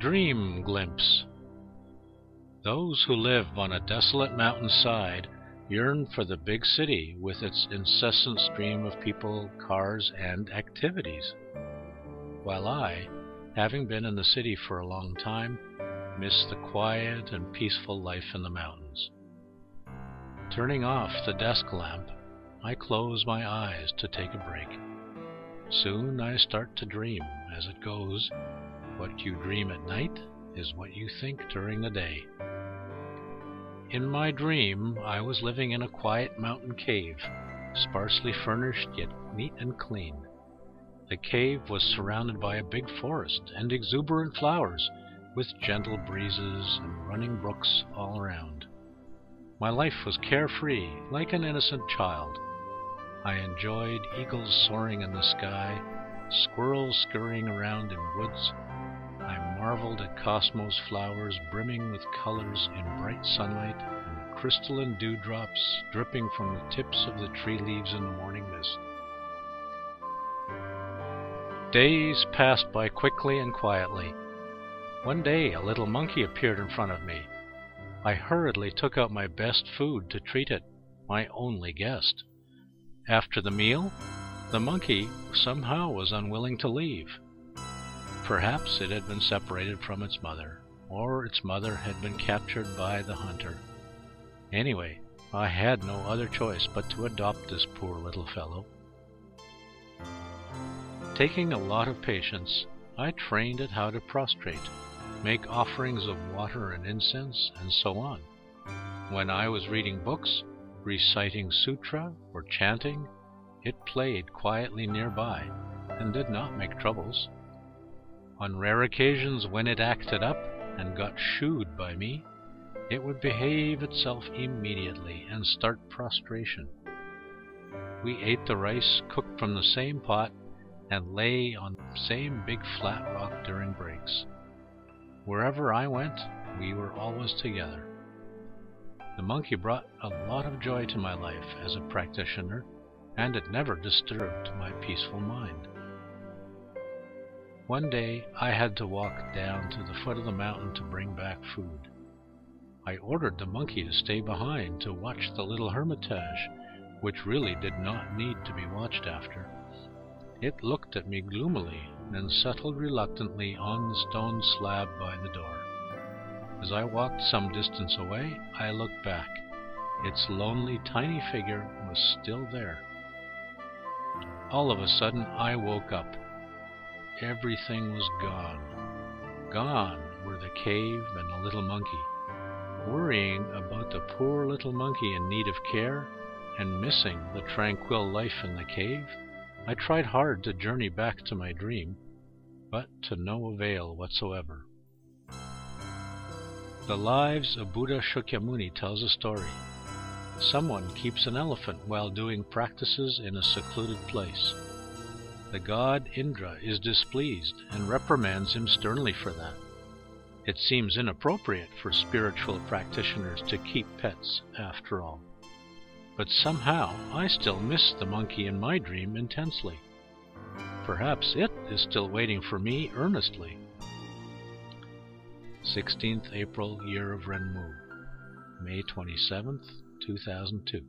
Dream Glimpse Those who live on a desolate mountainside yearn for the big city with its incessant stream of people, cars, and activities, while I, having been in the city for a long time, miss the quiet and peaceful life in the mountains. Turning off the desk lamp, I close my eyes to take a break. Soon I start to dream. As it goes, what you dream at night is what you think during the day. In my dream, I was living in a quiet mountain cave, sparsely furnished yet neat and clean. The cave was surrounded by a big forest and exuberant flowers, with gentle breezes and running brooks all around. My life was carefree, like an innocent child. I enjoyed eagles soaring in the sky, squirrels scurrying around in woods. I marveled at cosmos flowers brimming with colors in bright sunlight and crystalline dewdrops dripping from the tips of the tree leaves in the morning mist. Days passed by quickly and quietly. One day a little monkey appeared in front of me. I hurriedly took out my best food to treat it, my only guest. After the meal, the monkey somehow was unwilling to leave. Perhaps it had been separated from its mother, or its mother had been captured by the hunter. Anyway, I had no other choice but to adopt this poor little fellow. Taking a lot of patience, I trained it how to prostrate make offerings of water and incense, and so on. When I was reading books, reciting sutra, or chanting, it played quietly nearby and did not make troubles. On rare occasions when it acted up and got shooed by me, it would behave itself immediately and start prostration. We ate the rice cooked from the same pot and lay on the same big flat rock during breaks. Wherever I went, we were always together. The monkey brought a lot of joy to my life as a practitioner, and it never disturbed my peaceful mind. One day I had to walk down to the foot of the mountain to bring back food. I ordered the monkey to stay behind to watch the little hermitage, which really did not need to be watched after. It looked at me gloomily then settled reluctantly on the stone slab by the door. As I walked some distance away, I looked back. Its lonely, tiny figure was still there. All of a sudden, I woke up. Everything was gone. Gone were the cave and the little monkey. Worrying about the poor little monkey in need of care, and missing the tranquil life in the cave, I tried hard to journey back to my dream, but to no avail whatsoever. The Lives of Buddha Shakyamuni tells a story. Someone keeps an elephant while doing practices in a secluded place. The god Indra is displeased and reprimands him sternly for that. It seems inappropriate for spiritual practitioners to keep pets, after all but somehow I still miss the monkey in my dream intensely. Perhaps it is still waiting for me earnestly. 16th April, year of Renwu, May 27th, 2002.